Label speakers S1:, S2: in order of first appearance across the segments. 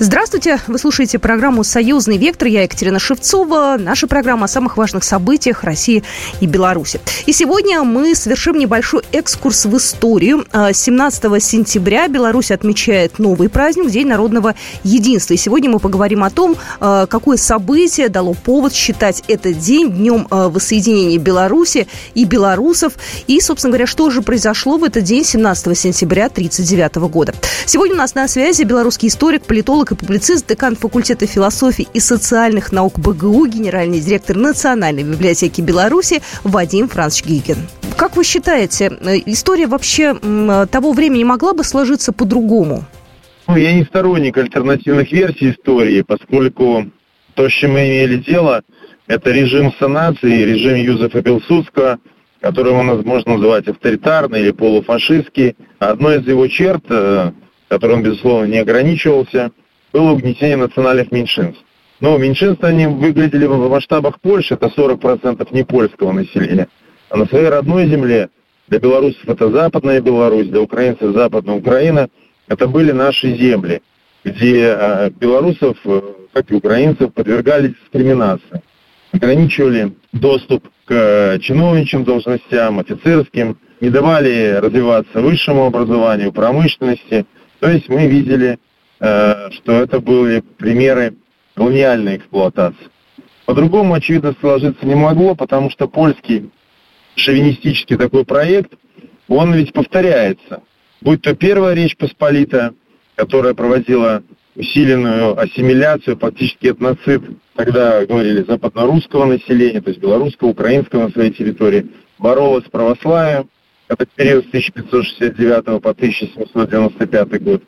S1: Здравствуйте! Вы слушаете программу «Союзный вектор». Я Екатерина Шевцова. Наша программа о самых важных событиях России и Беларуси. И сегодня мы совершим небольшой экскурс в историю. 17 а, сентября Беларусь отмечает новый праздник – День народного единства. И сегодня мы поговорим о том, а, какое событие дало повод считать этот день днем а, воссоединения Беларуси и белорусов. И, собственно говоря, что же произошло в этот день 17 сентября 1939 года. Сегодня у нас на связи белорусский историк, политолог и публицист, декан факультета философии и социальных наук БГУ, генеральный директор Национальной библиотеки Беларуси Вадим Францович Гигин. Как вы считаете, э, история вообще того времени могла бы сложиться по-другому?
S2: Ну, я не сторонник альтернативных версий истории, поскольку то, с чем мы имели дело, это режим санации, режим Юзефа Пилсудского, который можно называть авторитарный или полуфашистский. Одной из его черт, э, которой он, безусловно, не ограничивался – было угнетение национальных меньшинств. Но меньшинства они выглядели в масштабах Польши, это 40% не польского населения. А на своей родной земле, для белорусов это Западная Беларусь, для украинцев Западная Украина, это были наши земли, где а, белорусов, э, как и украинцев, подвергали дискриминации. Ограничивали доступ к э, чиновничьим должностям, офицерским, не давали развиваться высшему образованию, промышленности. То есть мы видели что это были примеры колониальной эксплуатации. По-другому, очевидно, сложиться не могло, потому что польский шовинистический такой проект, он ведь повторяется. Будь то первая Речь Посполита, которая проводила усиленную ассимиляцию, фактически этноцид, тогда говорили западно-русского населения, то есть белорусского, украинского на своей территории, боролась с православием, это период с 1569 по 1795 год.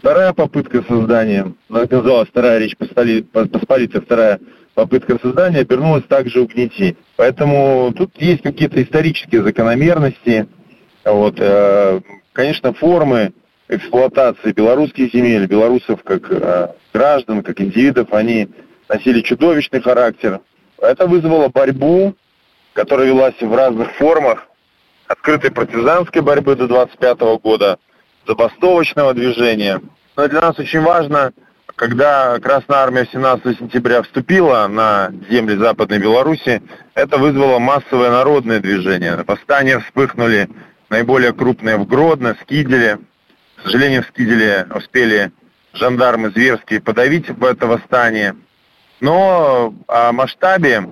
S2: Вторая попытка создания, называлась вторая речь Посполитой, вторая попытка создания обернулась также угнетением. Поэтому тут есть какие-то исторические закономерности. Вот, э, конечно, формы эксплуатации белорусских земель, белорусов как э, граждан, как индивидов, они носили чудовищный характер. Это вызвало борьбу, которая велась в разных формах, открытой партизанской борьбы до 25 года, забастовочного движения. Но для нас очень важно, когда Красная Армия 17 сентября вступила на земли Западной Беларуси, это вызвало массовое народное движение. Восстания вспыхнули наиболее крупные в Гродно, Скиделе. К сожалению, в Скиделе успели жандармы зверски подавить это восстание. Но о масштабе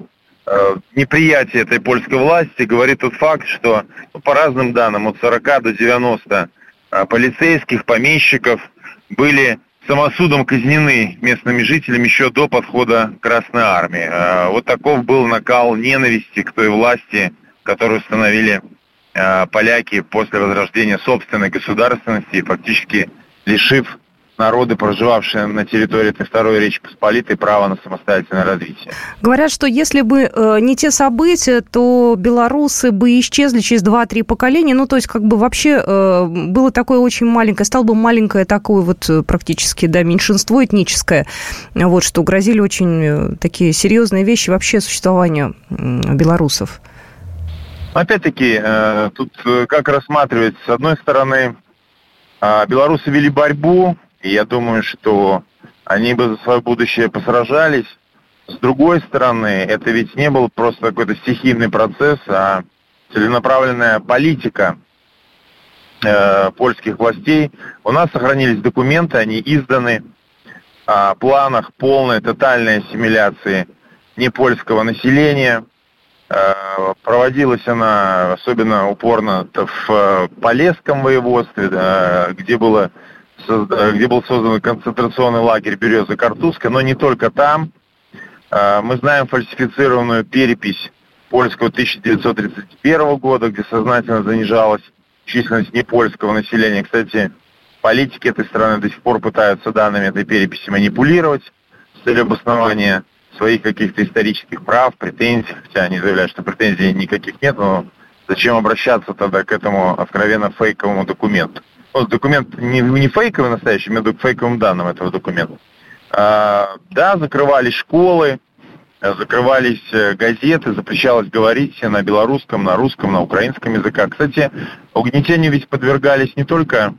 S2: э, неприятия этой польской власти говорит тот факт, что ну, по разным данным от 40 до 90 а, полицейских, помещиков были самосудом казнены местными жителями еще до подхода Красной Армии. А, вот таков был накал ненависти к той власти, которую установили а, поляки после возрождения собственной государственности, фактически лишив народы, проживавшие на территории этой Второй Речи Посполитой, право на самостоятельное развитие.
S1: Говорят, что если бы э, не те события, то белорусы бы исчезли через 2-3 поколения. Ну, то есть, как бы вообще э, было такое очень маленькое, стало бы маленькое такое вот э, практически, да, меньшинство этническое, вот, что грозили очень такие серьезные вещи вообще существованию белорусов.
S2: Опять-таки, тут как рассматривать, с одной стороны, белорусы вели борьбу и я думаю, что они бы за свое будущее посражались. С другой стороны, это ведь не был просто какой-то стихийный процесс, а целенаправленная политика э, польских властей. У нас сохранились документы, они изданы о планах полной тотальной ассимиляции непольского населения. Э, проводилась она особенно упорно в Полесском воеводстве, да, где было где был создан концентрационный лагерь Береза Картузка, но не только там. А, мы знаем фальсифицированную перепись польского 1931 года, где сознательно занижалась численность непольского населения. Кстати, политики этой страны до сих пор пытаются данными этой переписи манипулировать с целью обоснования своих каких-то исторических прав, претензий, хотя они заявляют, что претензий никаких нет, но зачем обращаться тогда к этому откровенно фейковому документу? Ну, документ не, не фейковый настоящий, к фейковым данным этого документа. А, да, закрывали школы, закрывались газеты, запрещалось говорить на белорусском, на русском, на украинском языках. Кстати, угнетению ведь подвергались не только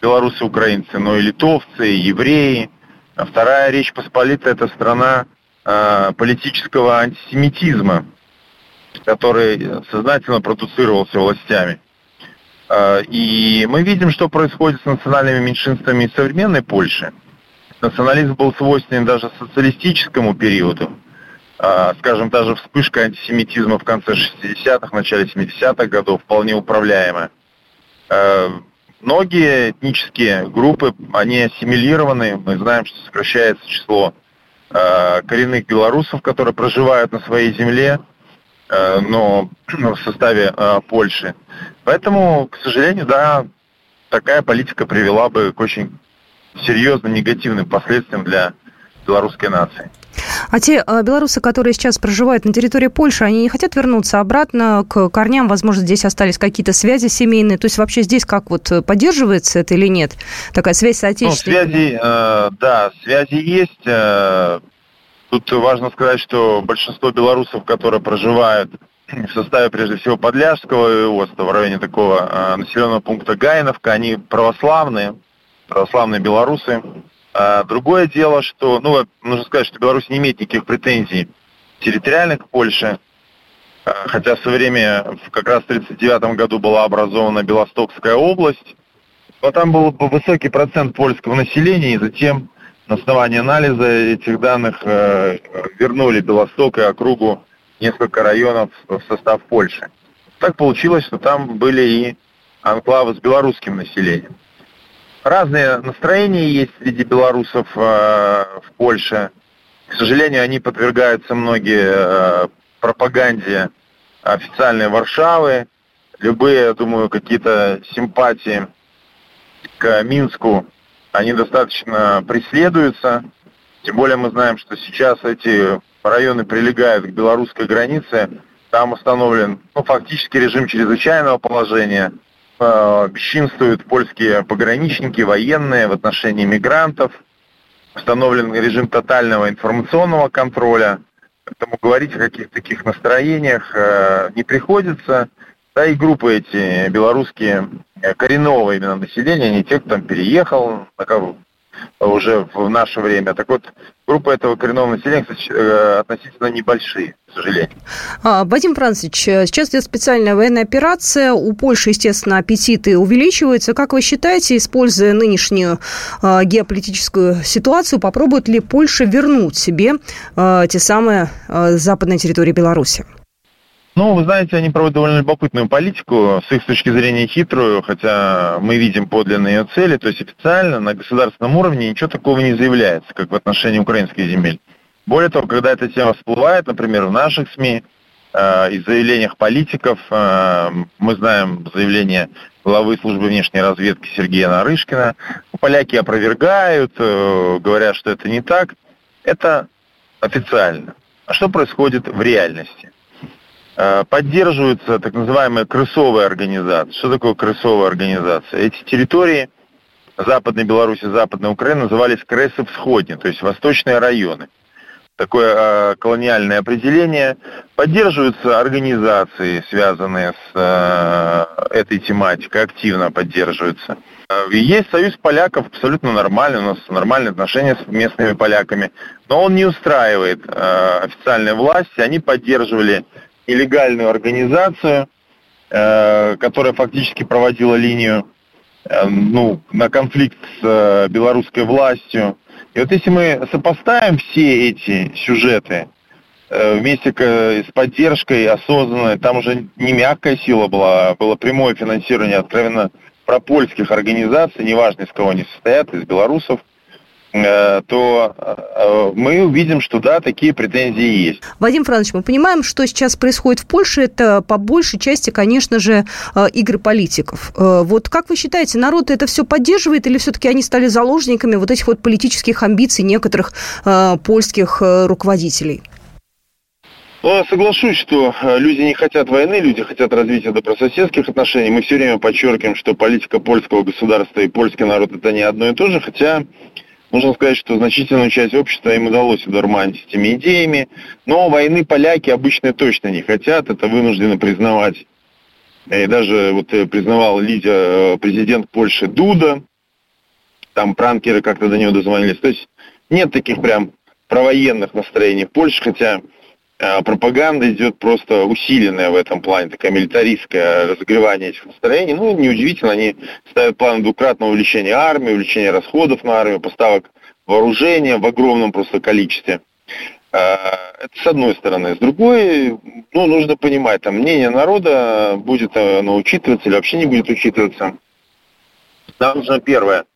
S2: белорусы, украинцы, но и литовцы, и евреи. А вторая Речь Посполитая – это страна э, политического антисемитизма, который сознательно продуцировался властями. Э, и мы видим, что происходит с национальными меньшинствами современной Польши. Национализм был свойственен даже социалистическому периоду. Э, скажем, даже вспышка антисемитизма в конце 60-х, начале 70-х годов вполне управляемая. Э, многие этнические группы, они ассимилированы. Мы знаем, что сокращается число коренных белорусов, которые проживают на своей земле, но в составе Польши. Поэтому, к сожалению, да, такая политика привела бы к очень серьезным негативным последствиям для белорусской нации.
S1: А те э, белорусы, которые сейчас проживают на территории Польши, они не хотят вернуться обратно к корням? Возможно, здесь остались какие-то связи семейные. То есть вообще здесь как вот поддерживается это или нет? Такая связь с ну, отечественниками?
S2: Ну, связи, э, да, связи есть. Э, тут важно сказать, что большинство белорусов, которые проживают в составе, прежде всего, Подляжского острова, в районе такого э, населенного пункта Гайновка, они православные, православные белорусы. А другое дело, что, ну, нужно сказать, что Беларусь не имеет никаких претензий территориальных к Польше, хотя в свое время, как раз в 1939 году была образована Белостокская область, но там был высокий процент польского населения, и затем на основании анализа этих данных э, вернули Белосток и округу несколько районов в состав Польши. Так получилось, что там были и анклавы с белорусским населением. Разные настроения есть среди белорусов э, в Польше. К сожалению, они подвергаются многие э, пропаганде официальной Варшавы. Любые, я думаю, какие-то симпатии к Минску, они достаточно преследуются. Тем более мы знаем, что сейчас эти районы прилегают к белорусской границе, там установлен ну, фактически режим чрезвычайного положения. Э, бесчинствуют польские пограничники, военные в отношении мигрантов. Установлен режим тотального информационного контроля. Поэтому говорить о каких-то таких настроениях э, не приходится. Да и группы эти белорусские, коренного именно населения, не те, кто там переехал, уже в наше время. Так вот, группа этого коренного населения, кстати, э, относительно небольшие, к сожалению.
S1: А, Вадим Францович, э, сейчас идет специальная военная операция. У Польши, естественно, аппетиты увеличиваются. Как вы считаете, используя нынешнюю геополитическую ситуацию, попробует ли Польша вернуть себе те самые западные территории Беларуси?
S2: Ну, вы знаете, они проводят довольно любопытную политику, с их точки зрения хитрую, хотя мы видим подлинные ее цели, то есть официально на государственном уровне ничего такого не заявляется, как в отношении украинских земель. Более того, когда эта тема всплывает, например, в наших СМИ, э, и заявлениях политиков, э, мы знаем заявление главы службы внешней разведки Сергея Нарышкина, поляки опровергают, э, говорят, что это не так. Это официально. А что происходит в реальности? Э, поддерживаются так называемые крысовые организации. Что такое крысовая организация? Эти территории Западной Беларуси, Западной Украины назывались Крысы Всходни, то есть восточные районы. Такое э, колониальное определение. Поддерживаются организации, связанные с э, этой тематикой, активно поддерживаются. Э, есть союз поляков, абсолютно нормальный, у нас нормальные отношения с местными поляками, но он не устраивает э, официальные власти, они поддерживали нелегальную организацию, э, которая фактически проводила линию э, ну, на конфликт с э, белорусской властью. И вот если мы сопоставим все эти сюжеты вместе с поддержкой осознанной, там уже не мягкая сила была, а было прямое финансирование откровенно пропольских организаций, неважно из кого они состоят, из белорусов – Э, то э, мы увидим, что да, такие претензии есть.
S1: Вадим Францович, мы понимаем, что сейчас происходит в Польше, это по большей части, конечно же, э, игры политиков. Вот как вы считаете, народ это все поддерживает или все-таки они стали заложниками вот этих вот политических амбиций некоторых польских руководителей?
S2: Соглашусь, что люди не хотят войны, люди хотят развития добрососедских отношений. Мы все время подчеркиваем, что политика польского государства и польский народ это не одно и то же, хотя Нужно сказать, что значительную часть общества им удалось удурманить этими идеями, но войны поляки обычно точно не хотят, это вынуждены признавать. И даже вот э, признавал Лидия, э, президент Польши Дуда, там пранкеры как-то до него дозвонились. То есть нет таких прям провоенных настроений в Польше, хотя э, пропаганда идет просто усиленная в этом плане, такая милитаристская разогревание этих настроений. Ну, неудивительно, они ставят план двукратного увеличения армии, увеличения расходов на армию, поставок вооружения в огромном просто количестве. Э, это с одной стороны. С другой, ну, нужно понимать, там мнение народа будет оно учитываться или вообще не будет учитываться. Нам нужно первое –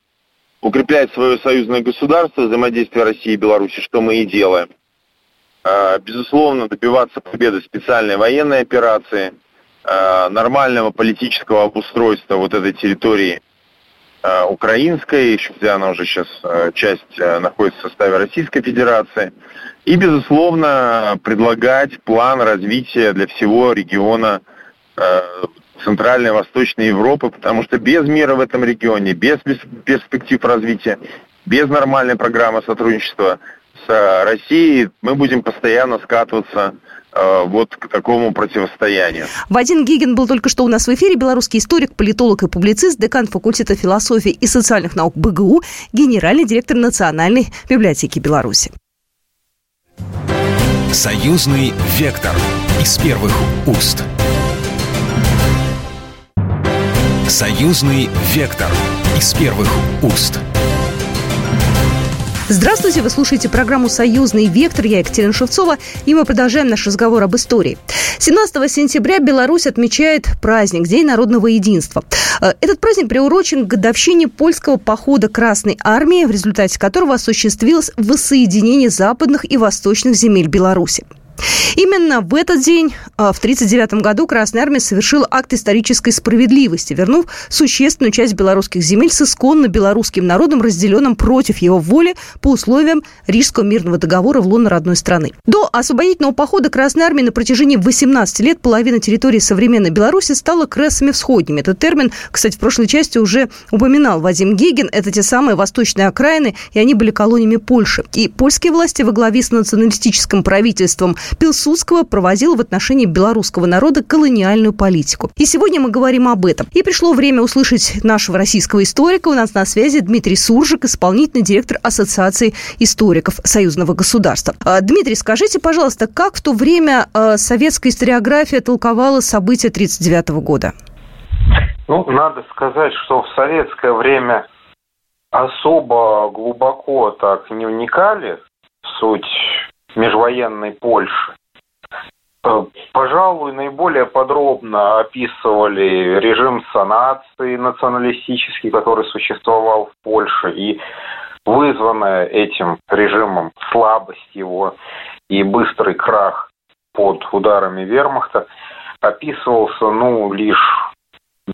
S2: укреплять свое союзное государство, взаимодействие России и Беларуси, что мы и делаем. А, безусловно, добиваться победы специальной военной операции, а, нормального политического обустройства вот этой территории а, украинской, хотя она уже сейчас часть находится в составе Российской Федерации, и, безусловно, предлагать план развития для всего региона Центральной и Восточной Европы, потому что без мира в этом регионе, без перспектив развития, без нормальной программы сотрудничества с Россией мы будем постоянно скатываться э, вот к такому противостоянию.
S1: Вадим Гигин был только что у нас в эфире. Белорусский историк, политолог и публицист, декан факультета философии и социальных наук БГУ, генеральный директор Национальной библиотеки Беларуси.
S3: Союзный вектор из первых уст. Союзный вектор из первых уст.
S1: Здравствуйте, вы слушаете программу «Союзный вектор». Я Екатерина Шевцова, и мы продолжаем наш разговор об истории. 17 сентября Беларусь отмечает праздник День народного единства. Э, этот праздник приурочен к годовщине польского похода Красной Армии, в результате которого осуществилось воссоединение западных и восточных земель Беларуси. Именно в этот день, а, в 1939 году, Красная Армия совершила акт исторической справедливости, вернув существенную часть белорусских земель с исконно белорусским народом, разделенным против его воли по условиям Рижского мирного договора в лоно родной страны. До освободительного похода Красной Армии на протяжении 18 лет половина территории современной Беларуси стала красами всходними. Этот термин, кстати, в прошлой части уже упоминал Вадим Гегин. Это те самые восточные окраины, и они были колониями Польши. И польские власти во главе с националистическим правительством Пилсудского проводила в отношении белорусского народа колониальную политику. И сегодня мы говорим об этом. И пришло время услышать нашего российского историка. У нас на связи Дмитрий Суржик, исполнительный директор Ассоциации историков союзного государства. А, Дмитрий, скажите, пожалуйста, как в то время а, советская историография толковала события 1939 года?
S4: Ну, надо сказать, что в советское время особо глубоко так не вникали в суть межвоенной Польши. Э, пожалуй, наиболее подробно описывали режим санации националистический, который существовал в Польше, и вызванная этим режимом слабость его и быстрый крах под ударами вермахта описывался, ну, лишь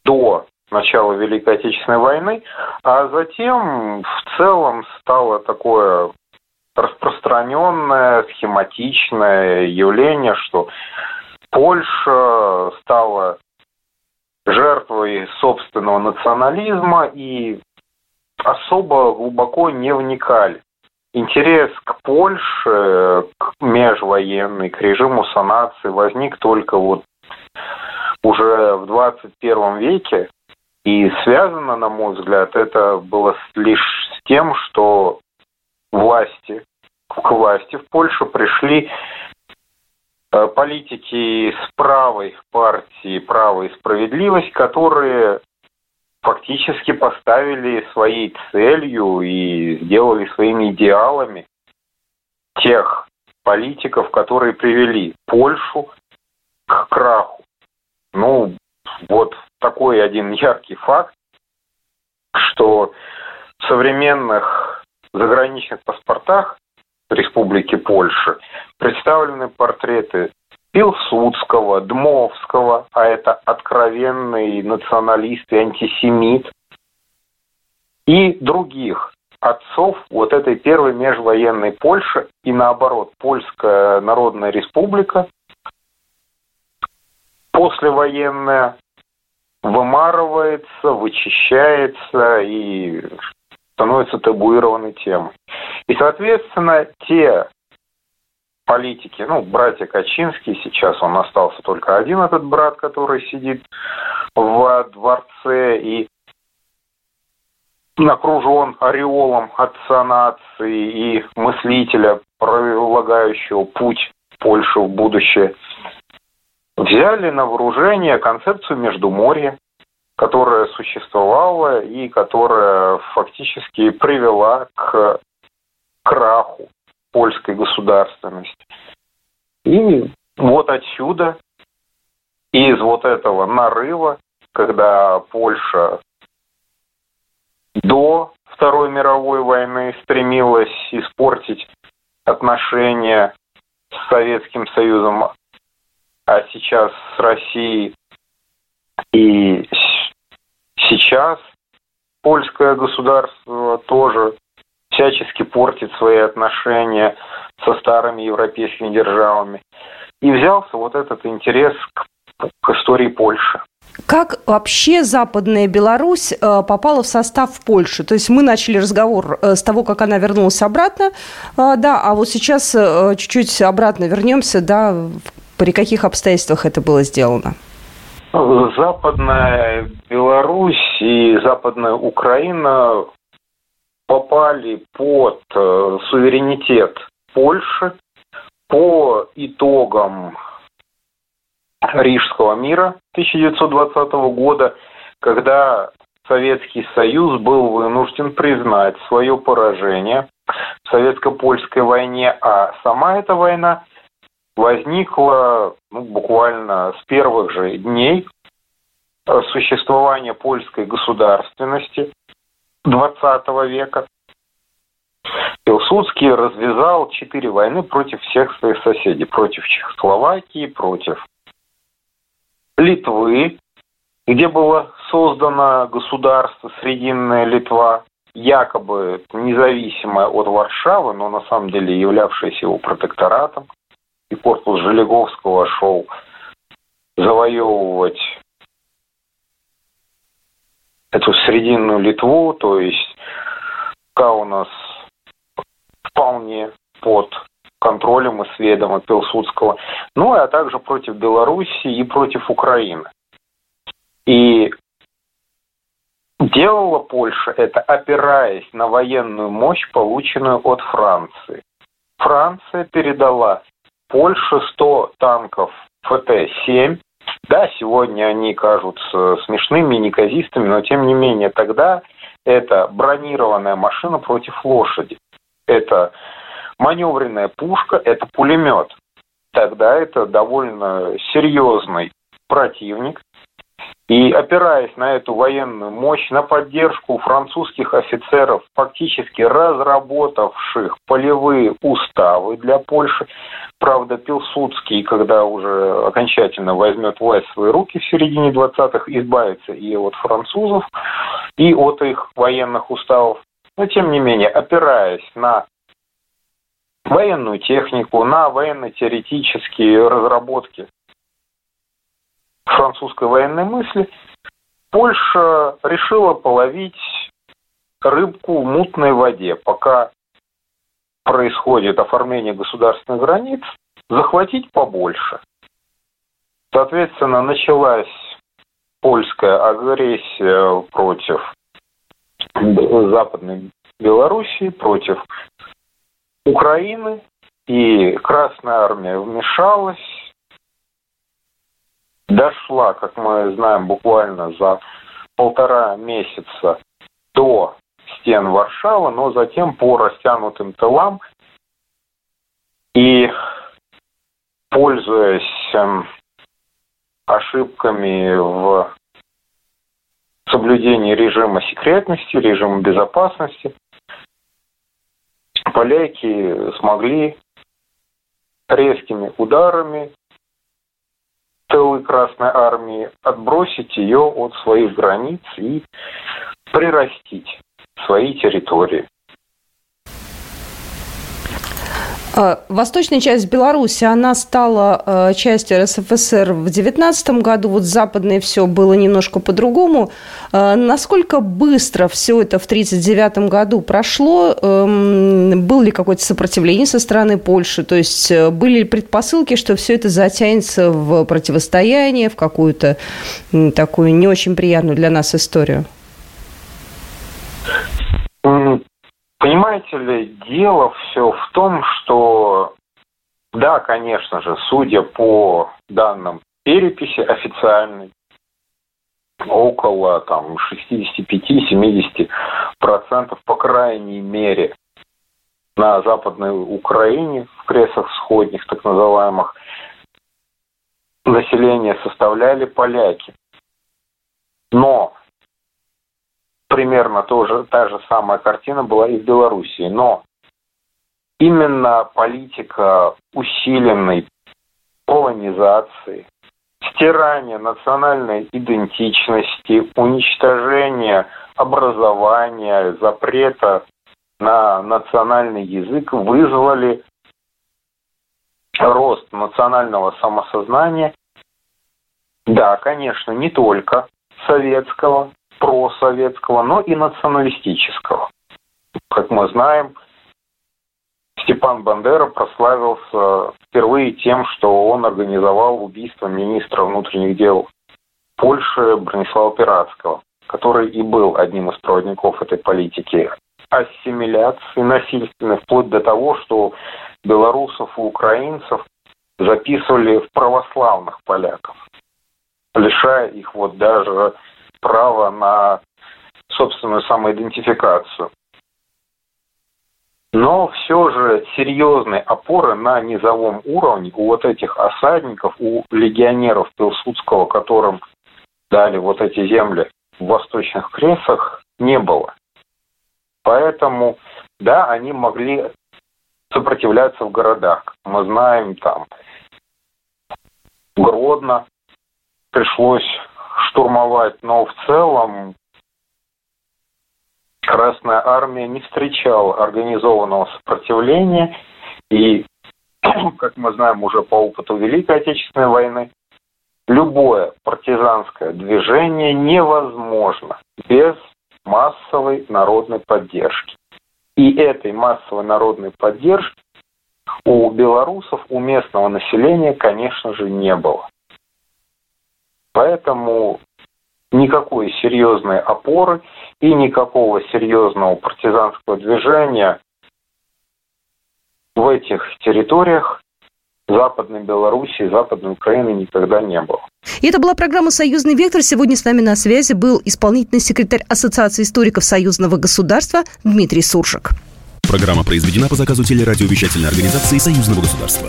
S4: до начала Великой Отечественной войны, а затем в целом стало такое распространенное, схематичное явление, что Польша стала жертвой собственного национализма и особо глубоко не вникали. Интерес к Польше, к межвоенной, к режиму санации возник только вот уже в 21 веке. И связано, на мой взгляд, это было лишь с тем, что власти, к власти в Польшу пришли э, политики с правой партии «Право и справедливость», которые фактически поставили своей целью и сделали своими идеалами тех политиков, которые привели Польшу к краху. Ну, вот такой один яркий факт, что в современных заграничных паспортах Республики Польши представлены портреты Пилсудского, Дмовского, а это откровенный националист и антисемит, и других отцов вот этой первой межвоенной Польши и наоборот, Польская Народная Республика послевоенная вымарывается, вычищается и становится табуированной темой. И, соответственно, те политики, ну, братья Качинские, сейчас он остался только один, этот брат, который сидит в дворце и окружен ореолом отца нации и мыслителя, пролагающего путь Польши в будущее, взяли на вооружение концепцию Междуморья, которая существовала и которая фактически привела к краху польской государственности. И вот отсюда, из вот этого нарыва, когда Польша до Второй мировой войны стремилась испортить отношения с Советским Союзом, а сейчас с Россией. И сейчас польское государство тоже всячески портит свои отношения со старыми европейскими державами. И взялся вот этот интерес к, к истории Польши.
S1: Как вообще Западная Беларусь э, попала в состав Польши? То есть мы начали разговор э, с того, как она вернулась обратно, э, да, а вот сейчас чуть-чуть обратно вернемся, да, при каких обстоятельствах это было сделано?
S4: Западная Беларусь и Западная Украина попали под суверенитет Польши по итогам Рижского мира 1920 года, когда Советский Союз был вынужден признать свое поражение в советско-польской войне, а сама эта война возникла ну, буквально с первых же дней существования польской государственности XX века. Пилсудский развязал четыре войны против всех своих соседей. Против Чехословакии, против Литвы, где было создано государство Срединная Литва, якобы независимое от Варшавы, но на самом деле являвшееся его протекторатом. И корпус Желеговского шел завоевывать эту Срединную Литву, то есть Каунас вполне под контролем и сведом от Пилсудского, ну а также против Белоруссии и против Украины. И делала Польша это, опираясь на военную мощь, полученную от Франции. Франция передала Польше 100 танков ФТ-7. Да, сегодня они кажутся смешными, неказистыми, но тем не менее тогда это бронированная машина против лошади. Это маневренная пушка – это пулемет. Тогда это довольно серьезный противник. И опираясь на эту военную мощь, на поддержку французских офицеров, фактически разработавших полевые уставы для Польши, правда, Пилсудский, когда уже окончательно возьмет власть в свои руки в середине 20-х, избавится и от французов, и от их военных уставов, но тем не менее, опираясь на военную технику, на военно-теоретические разработки французской военной мысли, Польша решила половить рыбку в мутной воде, пока происходит оформление государственных границ, захватить побольше. Соответственно, началась польская агрессия против Западной Белоруссии, против Украины, и Красная Армия вмешалась, дошла, как мы знаем, буквально за полтора месяца до стен Варшавы, но затем по растянутым тылам. И пользуясь эм, ошибками в соблюдении режима секретности, режима безопасности, поляки смогли резкими ударами тылы Красной Армии отбросить ее от своих границ и прирастить свои территории.
S1: А, восточная часть Беларуси, она стала э, частью РСФСР в 19 году, вот западное все было немножко по-другому. А, насколько быстро все это в 1939 году прошло? Эм, было ли какое-то сопротивление со стороны Польши? То есть э, были ли предпосылки, что все это затянется в противостояние, в какую-то такую не очень приятную для нас историю?
S4: Понимаете ли, дело все в том, что, да, конечно же, судя по данным переписи официальной, около там 65-70 процентов, по крайней мере, на Западной Украине, в кресах сходних, так называемых, население составляли поляки. Но примерно тоже, та же самая картина была и в Белоруссии. Но именно политика усиленной полонизации, стирания национальной идентичности, уничтожения образования, запрета на национальный язык вызвали рост национального самосознания. Да, конечно, не только советского, просоветского, но и националистического. Как мы знаем, Степан Бандера прославился впервые тем, что он организовал убийство министра внутренних дел Польши Бронислава Пиратского, который и был одним из проводников этой политики ассимиляции насильственной, вплоть до того, что белорусов и украинцев записывали в православных поляков, лишая их вот даже право на собственную самоидентификацию. Но все же серьезной опоры на низовом уровне у вот этих осадников, у легионеров Пилсудского, которым дали вот эти земли в восточных кресах, не было. Поэтому, да, они могли сопротивляться в городах. Мы знаем там Гродно пришлось штурмовать, но в целом Красная Армия не встречала организованного сопротивления и, как мы знаем уже по опыту Великой Отечественной войны, любое партизанское движение невозможно без массовой народной поддержки. И этой массовой народной поддержки у белорусов, у местного населения, конечно же, не было. Поэтому никакой серьезной опоры и никакого серьезного партизанского движения в этих территориях Западной Белоруссии, Западной Украины никогда не было.
S1: И это была программа «Союзный вектор». Сегодня с нами на связи был исполнительный секретарь Ассоциации историков Союзного государства Дмитрий Суржик.
S3: Программа произведена по заказу телерадиовещательной организации Союзного государства.